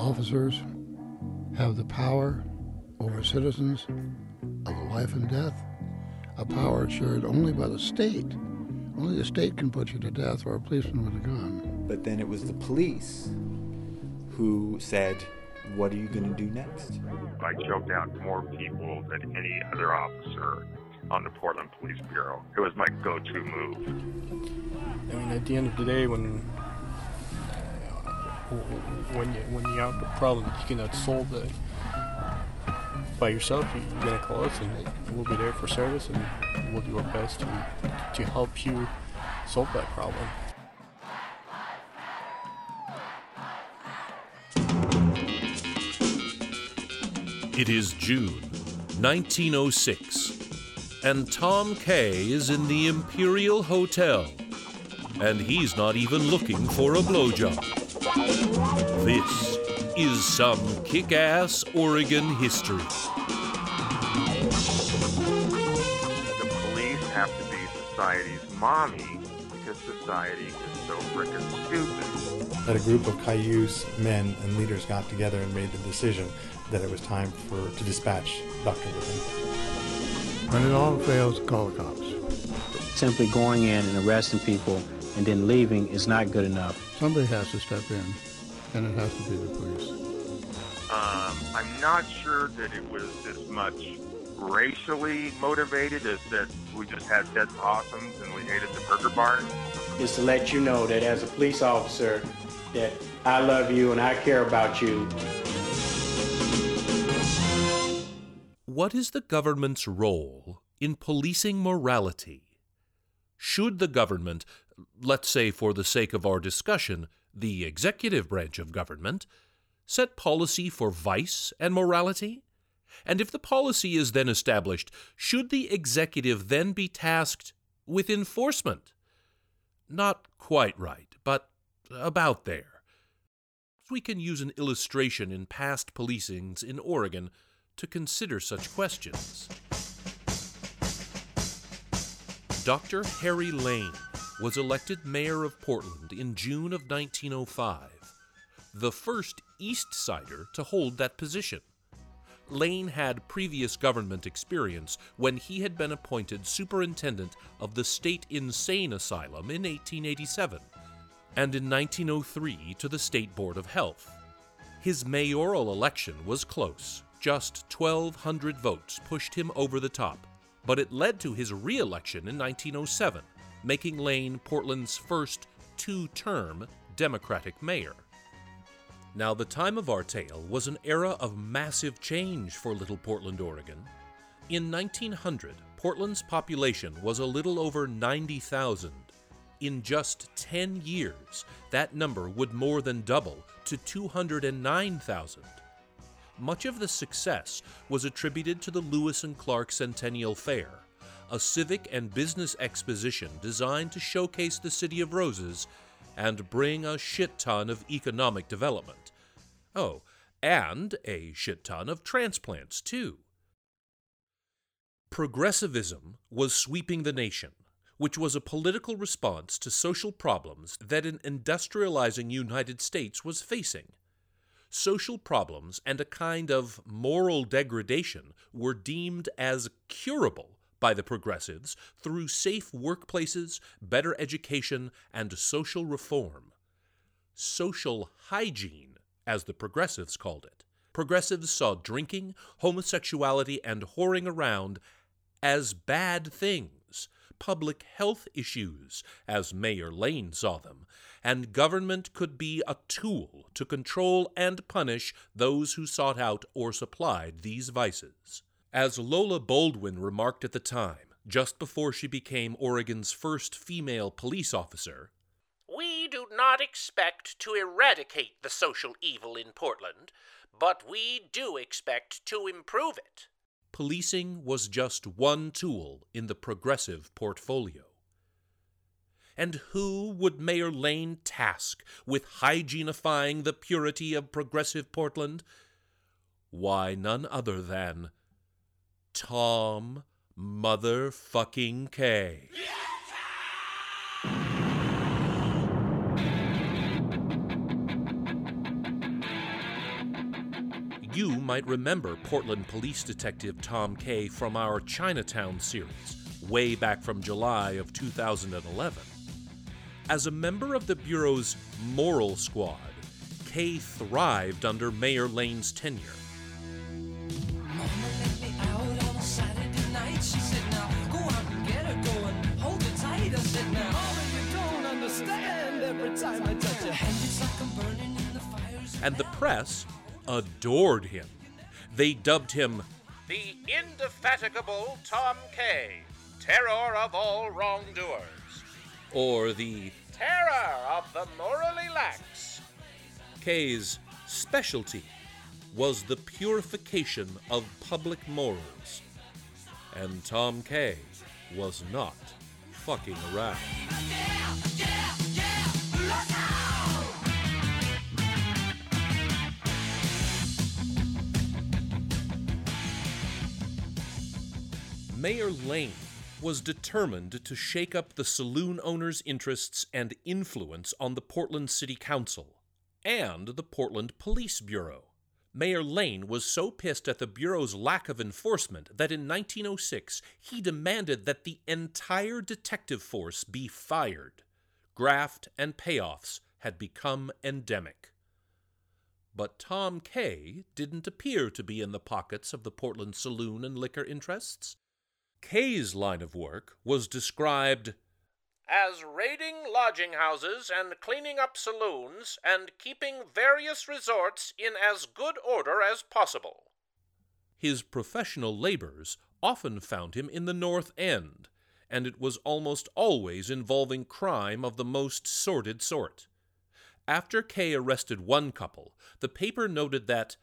officers have the power over citizens of life and death, a power shared only by the state. Only the state can put you to death or a policeman with a gun. But then it was the police who said, What are you going to do next? I choked out more people than any other officer on the Portland Police Bureau. It was my go to move. I mean, at the end of the day, when when you when you have a problem you cannot solve it by yourself, you're gonna call us, and we'll be there for service, and we'll do our best to to help you solve that problem. It is June 1906, and Tom Kay is in the Imperial Hotel, and he's not even looking for a blowjob. This is some kick ass Oregon history. The police have to be society's mommy because society is so frickin' stupid. that a group of Cayuse men and leaders got together and made the decision that it was time for to dispatch Dr. Whitman. When it all fails, call the cops. Simply going in and arresting people and then leaving is not good enough. Somebody has to step in, and it has to be the police. Um, I'm not sure that it was as much racially motivated as that we just had dead possums and we hated the burger barn. Is to let you know that as a police officer, that I love you and I care about you. What is the government's role in policing morality? Should the government, let's say for the sake of our discussion, the executive branch of government, set policy for vice and morality? And if the policy is then established, should the executive then be tasked with enforcement? Not quite right, but about there. We can use an illustration in past policings in Oregon to consider such questions. Dr. Harry Lane was elected mayor of Portland in June of 1905, the first East Sider to hold that position. Lane had previous government experience when he had been appointed superintendent of the State Insane Asylum in 1887, and in 1903 to the State Board of Health. His mayoral election was close. Just 1,200 votes pushed him over the top, but it led to his re election in 1907, making Lane Portland's first two term Democratic mayor. Now, the time of our tale was an era of massive change for Little Portland, Oregon. In 1900, Portland's population was a little over 90,000. In just 10 years, that number would more than double to 209,000. Much of the success was attributed to the Lewis and Clark Centennial Fair, a civic and business exposition designed to showcase the City of Roses and bring a shit ton of economic development. Oh, and a shit ton of transplants, too. Progressivism was sweeping the nation, which was a political response to social problems that an industrializing United States was facing. Social problems and a kind of moral degradation were deemed as curable by the progressives through safe workplaces, better education, and social reform. Social hygiene, as the progressives called it. Progressives saw drinking, homosexuality, and whoring around as bad things, public health issues, as Mayor Lane saw them, and government could be a tool to control and punish those who sought out or supplied these vices. As Lola Baldwin remarked at the time, just before she became Oregon's first female police officer, We do not expect to eradicate the social evil in Portland, but we do expect to improve it. policing was just one tool in the progressive portfolio. And who would Mayor Lane task with hygienifying the purity of progressive Portland? Why, none other than Tom Motherfucking Kay. You might remember Portland Police Detective Tom Kay from our Chinatown series, way back from July of 2011. As a member of the Bureau's Moral Squad, Kay thrived under Mayor Lane's tenure. And the press adored him. They dubbed him The indefatigable Tom Kay, terror of all wrongdoers, or the terror of the morally lax. Kay's specialty was the purification of public morals. And Tom Kay was not fucking around. Mayor Lane was determined to shake up the saloon owners' interests and influence on the Portland City Council and the Portland Police Bureau. Mayor Lane was so pissed at the Bureau's lack of enforcement that in 1906 he demanded that the entire detective force be fired. Graft and payoffs had become endemic. But Tom Kay didn't appear to be in the pockets of the Portland saloon and liquor interests. Kay's line of work was described as raiding lodging houses and cleaning up saloons and keeping various resorts in as good order as possible. His professional labors often found him in the North End, and it was almost always involving crime of the most sordid sort. After Kay arrested one couple, the paper noted that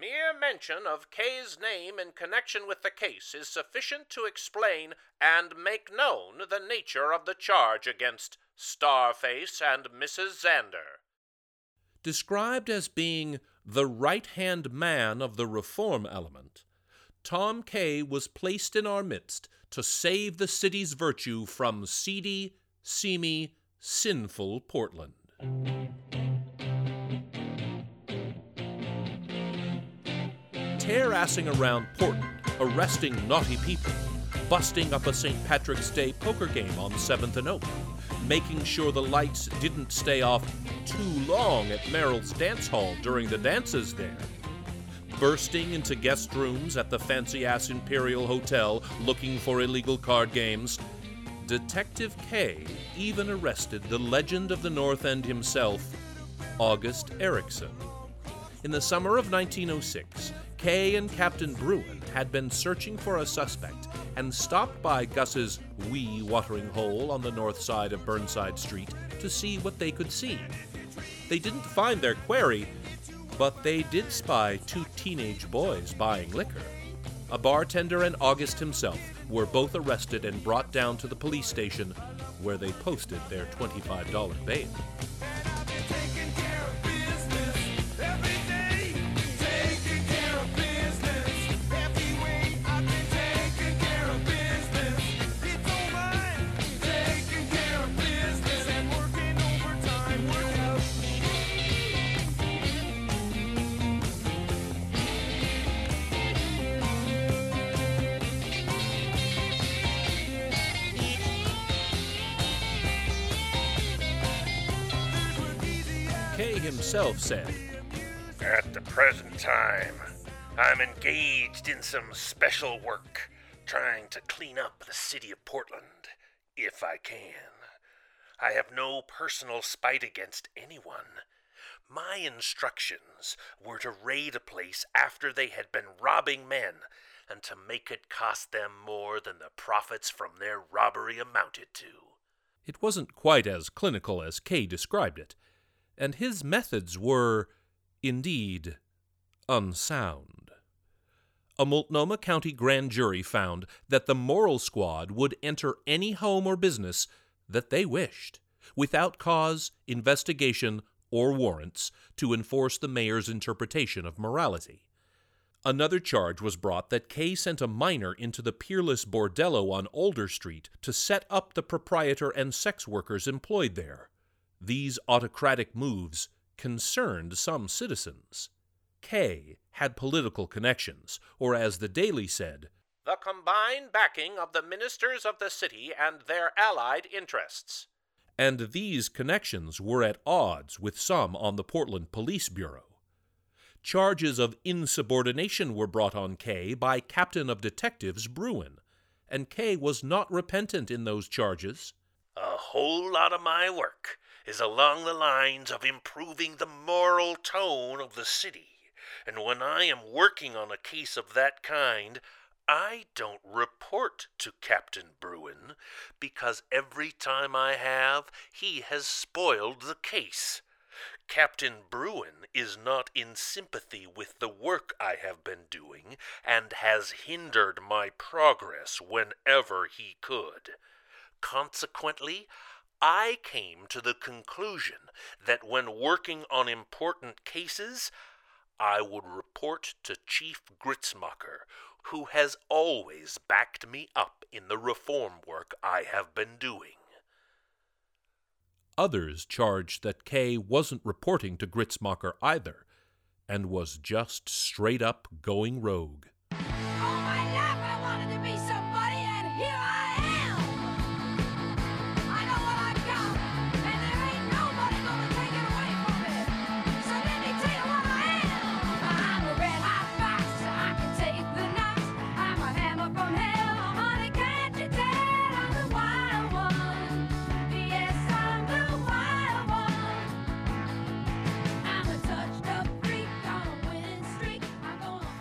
Mere mention of Kay's name in connection with the case is sufficient to explain and make known the nature of the charge against Starface and Mrs. Xander. Described as being the right hand man of the reform element, Tom Kay was placed in our midst to save the city's virtue from seedy, seamy, sinful Portland. Tear-assing around Portland, arresting naughty people, busting up a St. Patrick's Day poker game on 7th and Oak, making sure the lights didn't stay off too long at Merrill's dance hall during the dances there, bursting into guest rooms at the fancy-ass Imperial Hotel looking for illegal card games. Detective Kay even arrested the legend of the North End himself, August Erickson. In the summer of 1906, Kay and Captain Bruin had been searching for a suspect and stopped by Gus's wee watering hole on the north side of Burnside Street to see what they could see. They didn't find their quarry, but they did spy two teenage boys buying liquor. A bartender and August himself were both arrested and brought down to the police station where they posted their $25 bail. Himself said, At the present time, I'm engaged in some special work trying to clean up the city of Portland, if I can. I have no personal spite against anyone. My instructions were to raid a place after they had been robbing men and to make it cost them more than the profits from their robbery amounted to. It wasn't quite as clinical as Kay described it, and his methods were, indeed, unsound. A Multnomah County grand jury found that the moral squad would enter any home or business that they wished, without cause, investigation, or warrants, to enforce the mayor's interpretation of morality. Another charge was brought that Kay sent a minor into the Peerless Bordello on Alder Street to set up the proprietor and sex workers employed there. These autocratic moves concerned some citizens. Kay had political connections, or as the Daily said, the combined backing of the ministers of the city and their allied interests. And these connections were at odds with some on the Portland Police Bureau. Charges of insubordination were brought on Kay by Captain of Detectives Bruin, and Kay was not repentant in those charges. A whole lot of my work is along the lines of improving the moral tone of the city, and when I am working on a case of that kind, I don't report to Captain Bruin, because every time I have, he has spoiled the case. Captain Bruin is not in sympathy with the work I have been doing, and has hindered my progress whenever he could. Consequently, I came to the conclusion that when working on important cases, I would report to Chief Gritzmacher, who has always backed me up in the reform work I have been doing. Others charged that Kay wasn't reporting to Gritzmacher either, and was just straight up going rogue.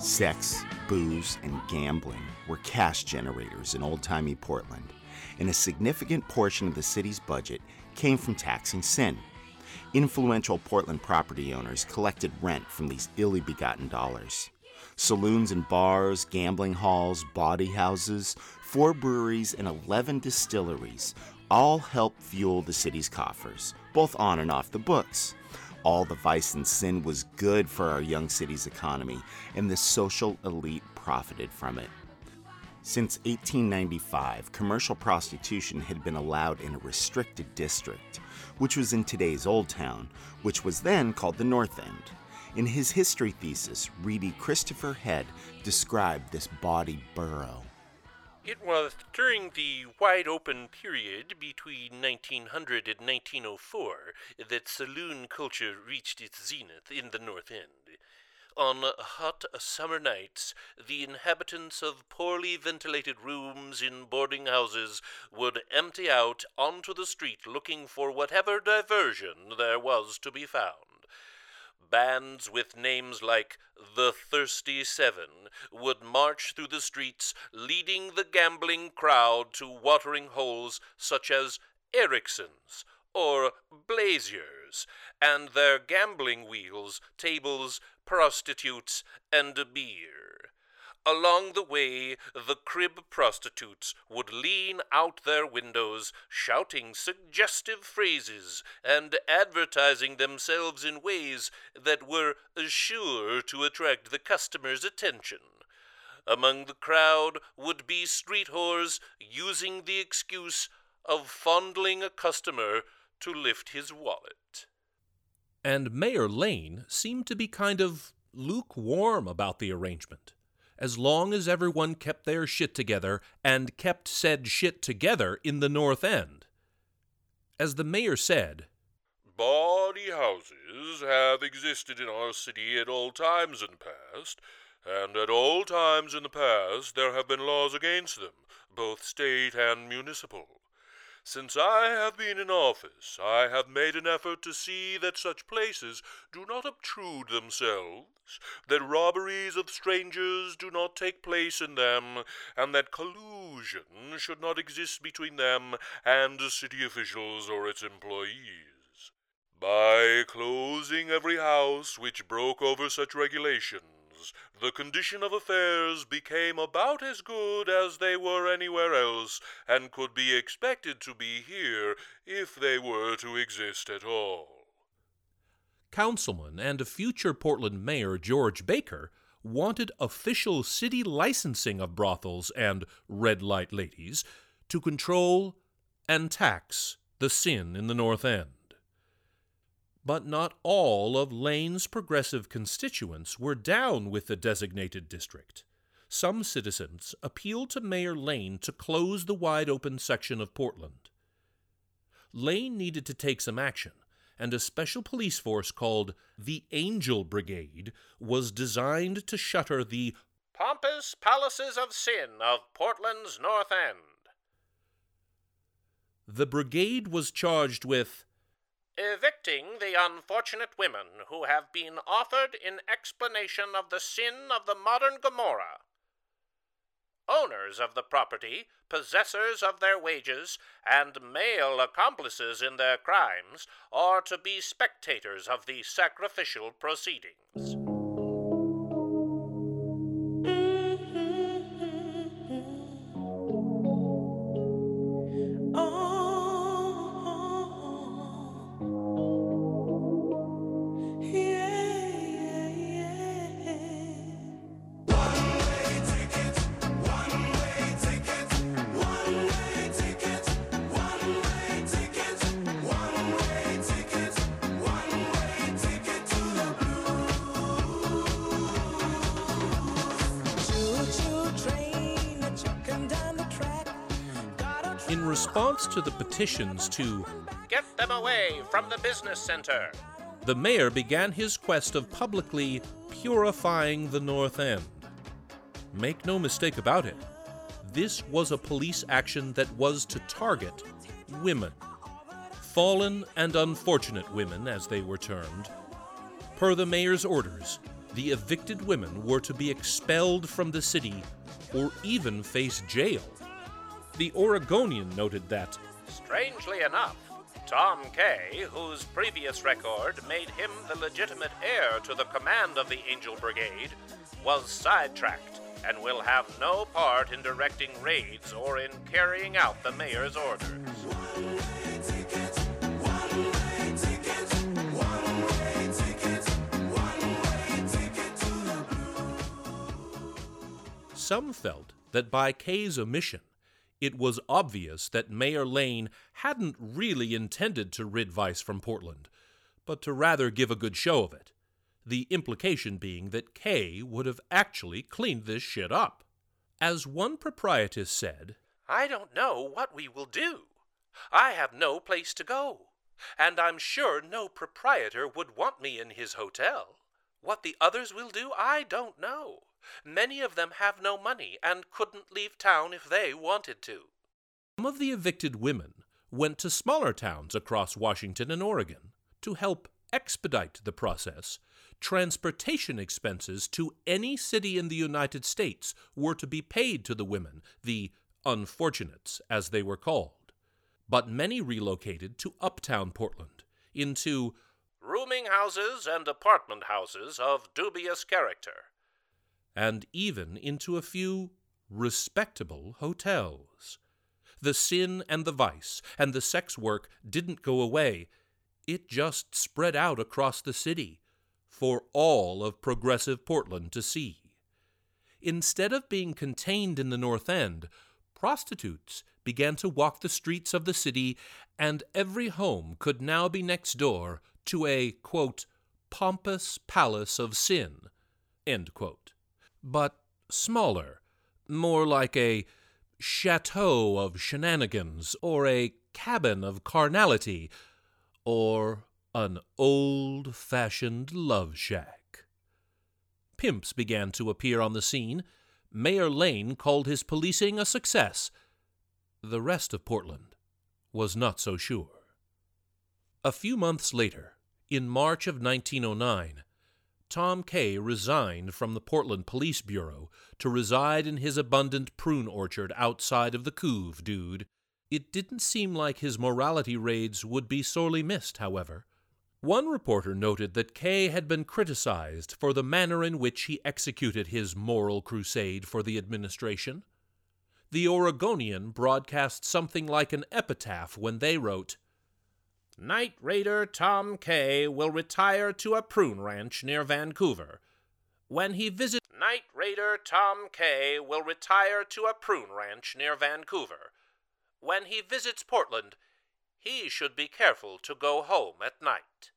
Sex, booze, and gambling were cash generators in old timey Portland, and a significant portion of the city's budget came from taxing sin. Influential Portland property owners collected rent from these illy begotten dollars. Saloons and bars, gambling halls, bawdy houses, four breweries, and 11 distilleries all helped fuel the city's coffers, both on and off the books all the vice and sin was good for our young city's economy, and the social elite profited from it. Since 1895, commercial prostitution had been allowed in a restricted district, which was in today's Old Town, which was then called the North End. In his history thesis, Reedie Christopher Head described this bawdy borough. It was during the wide open period between 1900 and 1904 that saloon culture reached its zenith in the North End. On hot summer nights, the inhabitants of poorly ventilated rooms in boarding houses would empty out onto the street looking for whatever diversion there was to be found. Bands with names like the Thirsty Seven would march through the streets, leading the gambling crowd to watering holes such as Erickson's or Blazier's, and their gambling wheels, tables, prostitutes, and beer. Along the way, the crib prostitutes would lean out their windows, shouting suggestive phrases and advertising themselves in ways that were sure to attract the customer's attention. Among the crowd would be street whores using the excuse of fondling a customer to lift his wallet. And Mayor Lane seemed to be kind of lukewarm about the arrangement as long as everyone kept their shit together and kept said shit together in the North End. As the mayor said, Bawdy houses have existed in our city at all times in the past, and at all times in the past there have been laws against them, both state and municipal. Since I have been in office, I have made an effort to see that such places do not obtrude themselves, that robberies of strangers do not take place in them, and that collusion should not exist between them and city officials or its employees. By closing every house which broke over such regulations, the condition of affairs became about as good as they were anywhere else, and could be expected to be here if they were to exist at all. Councilman and future Portland Mayor George Baker wanted official city licensing of brothels and red light ladies to control and tax the sin in the North End. But not all of Lane's progressive constituents were down with the designated district. Some citizens appealed to Mayor Lane to close the wide open section of Portland. Lane needed to take some action, and a special police force called the Angel Brigade was designed to shutter the pompous palaces of sin of Portland's North End. The brigade was charged with evicting the unfortunate women who have been offered in explanation of the sin of the modern Gomorrah. Owners of the property, possessors of their wages, and male accomplices in their crimes are to be spectators of the sacrificial proceedings. To the petitions to get them away from the business center, the mayor began his quest of publicly purifying the North End. Make no mistake about it, this was a police action that was to target women. Fallen and unfortunate women, as they were termed. Per the mayor's orders, the evicted women were to be expelled from the city or even face jail. The Oregonian noted that, strangely enough, Tom Kay, whose previous record made him the legitimate heir to the command of the Angel Brigade, was sidetracked and will have no part in directing raids or in carrying out the mayor's orders. Some felt that by Kay's omission, it was obvious that Mayor Lane hadn't really intended to rid Vice from Portland, but to rather give a good show of it. The implication being that Kay would have actually cleaned this shit up. As one proprietress said, I don't know what we will do. I have no place to go, and I'm sure no proprietor would want me in his hotel. What the others will do, I don't know. Many of them have no money and couldn't leave town if they wanted to. Some of the evicted women went to smaller towns across Washington and Oregon to help expedite the process. Transportation expenses to any city in the United States were to be paid to the women, the unfortunates, as they were called. But many relocated to uptown Portland, into rooming houses and apartment houses of dubious character and even into a few respectable hotels. The sin and the vice and the sex work didn't go away, it just spread out across the city for all of progressive Portland to see. Instead of being contained in the North End, prostitutes began to walk the streets of the city, and every home could now be next door to a, quote, pompous palace of sin, but smaller, more like a chateau of shenanigans, or a cabin of carnality, or an old fashioned love shack. Pimps began to appear on the scene. Mayor Lane called his policing a success. The rest of Portland was not so sure. A few months later, in March of 1909, Tom Kay resigned from the Portland Police Bureau to reside in his abundant prune orchard outside of the Couve, dude. It didn't seem like his morality raids would be sorely missed, however. One reporter noted that Kay had been criticized for the manner in which he executed his moral crusade for the administration. The Oregonian broadcast something like an epitaph when they wrote, Night Raider Tom Kay will retire to a prune ranch near Vancouver. When he visits Night Raider Tom Kay will retire to a prune ranch near Vancouver. When he visits Portland, he should be careful to go home at night.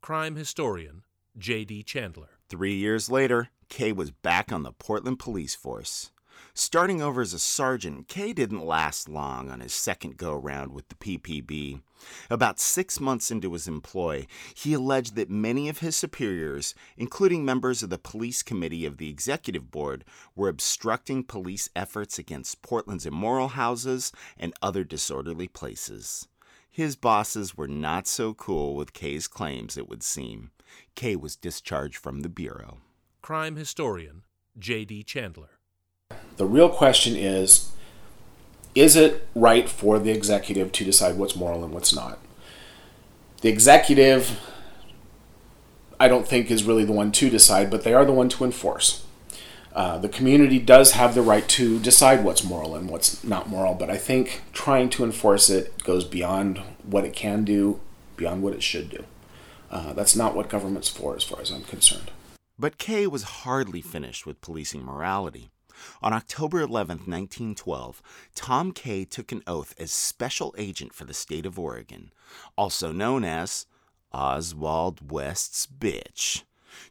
Crime historian J.D. Chandler. Three years later, Kay was back on the Portland police force. Starting over as a sergeant, Kay didn't last long on his second go round with the PPB. About six months into his employ, he alleged that many of his superiors, including members of the police committee of the executive board, were obstructing police efforts against Portland's immoral houses and other disorderly places. His bosses were not so cool with Kay's claims, it would seem. Kay was discharged from the Bureau. Crime historian J.D. Chandler. The real question is is it right for the executive to decide what's moral and what's not? The executive, I don't think, is really the one to decide, but they are the one to enforce. Uh, the community does have the right to decide what's moral and what's not moral, but I think trying to enforce it goes beyond what it can do, beyond what it should do. Uh, that's not what government's for, as far as I'm concerned. But Kay was hardly finished with policing morality. On October 11, 1912, Tom Kay took an oath as special agent for the state of Oregon, also known as Oswald West's bitch.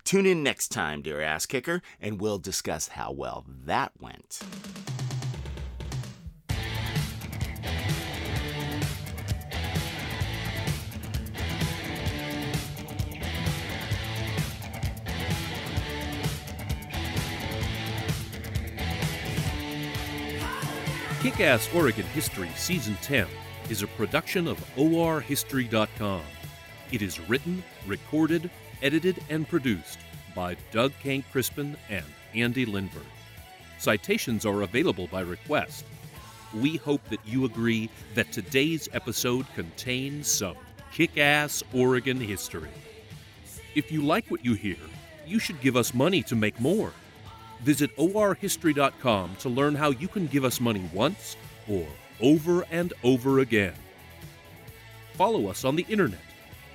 Tune in next time, dear ass kicker, and we'll discuss how well that went. Kick Ass Oregon History Season 10 is a production of ORHistory.com. It is written, recorded, edited, and produced by Doug Kenck-Crispin and Andy Lindberg. Citations are available by request. We hope that you agree that today's episode contains some kick ass Oregon history. If you like what you hear, you should give us money to make more. Visit orhistory.com to learn how you can give us money once or over and over again. Follow us on the internet,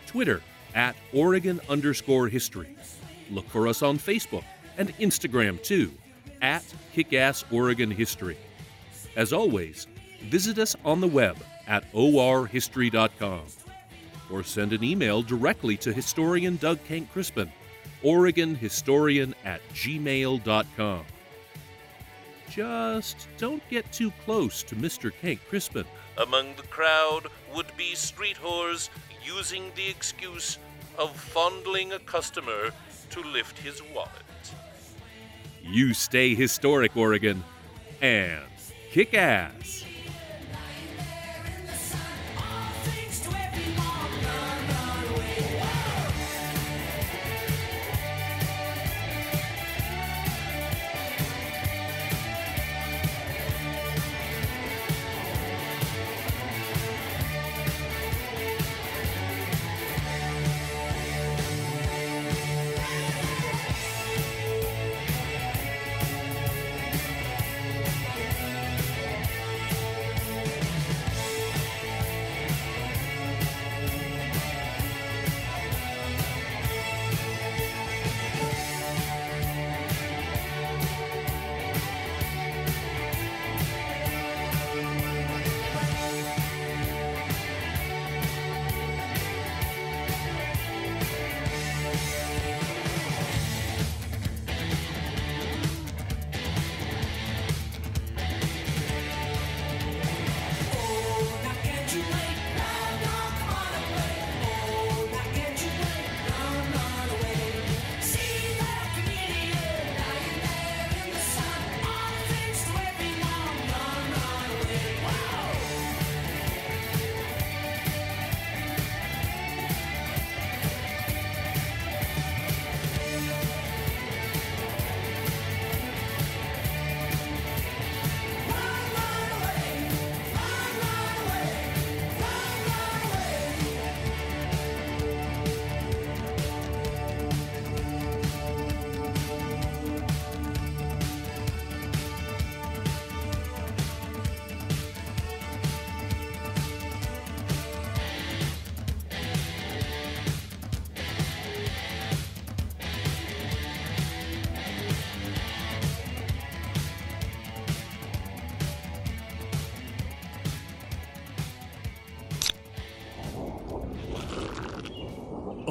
Twitter at Oregon underscore history. Look for us on Facebook and Instagram too, at Kickass Oregon History. As always, visit us on the web at orhistory.com or send an email directly to historian Doug Kenck-Crispin, OregonHistorian at gmail.com. Just don't get too close to Mr. Kenck-Crispin. Among the crowd would be street whores using the excuse of fondling a customer to lift his wallet. You stay historic, Oregon, and kick ass.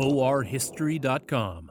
orhistory.com.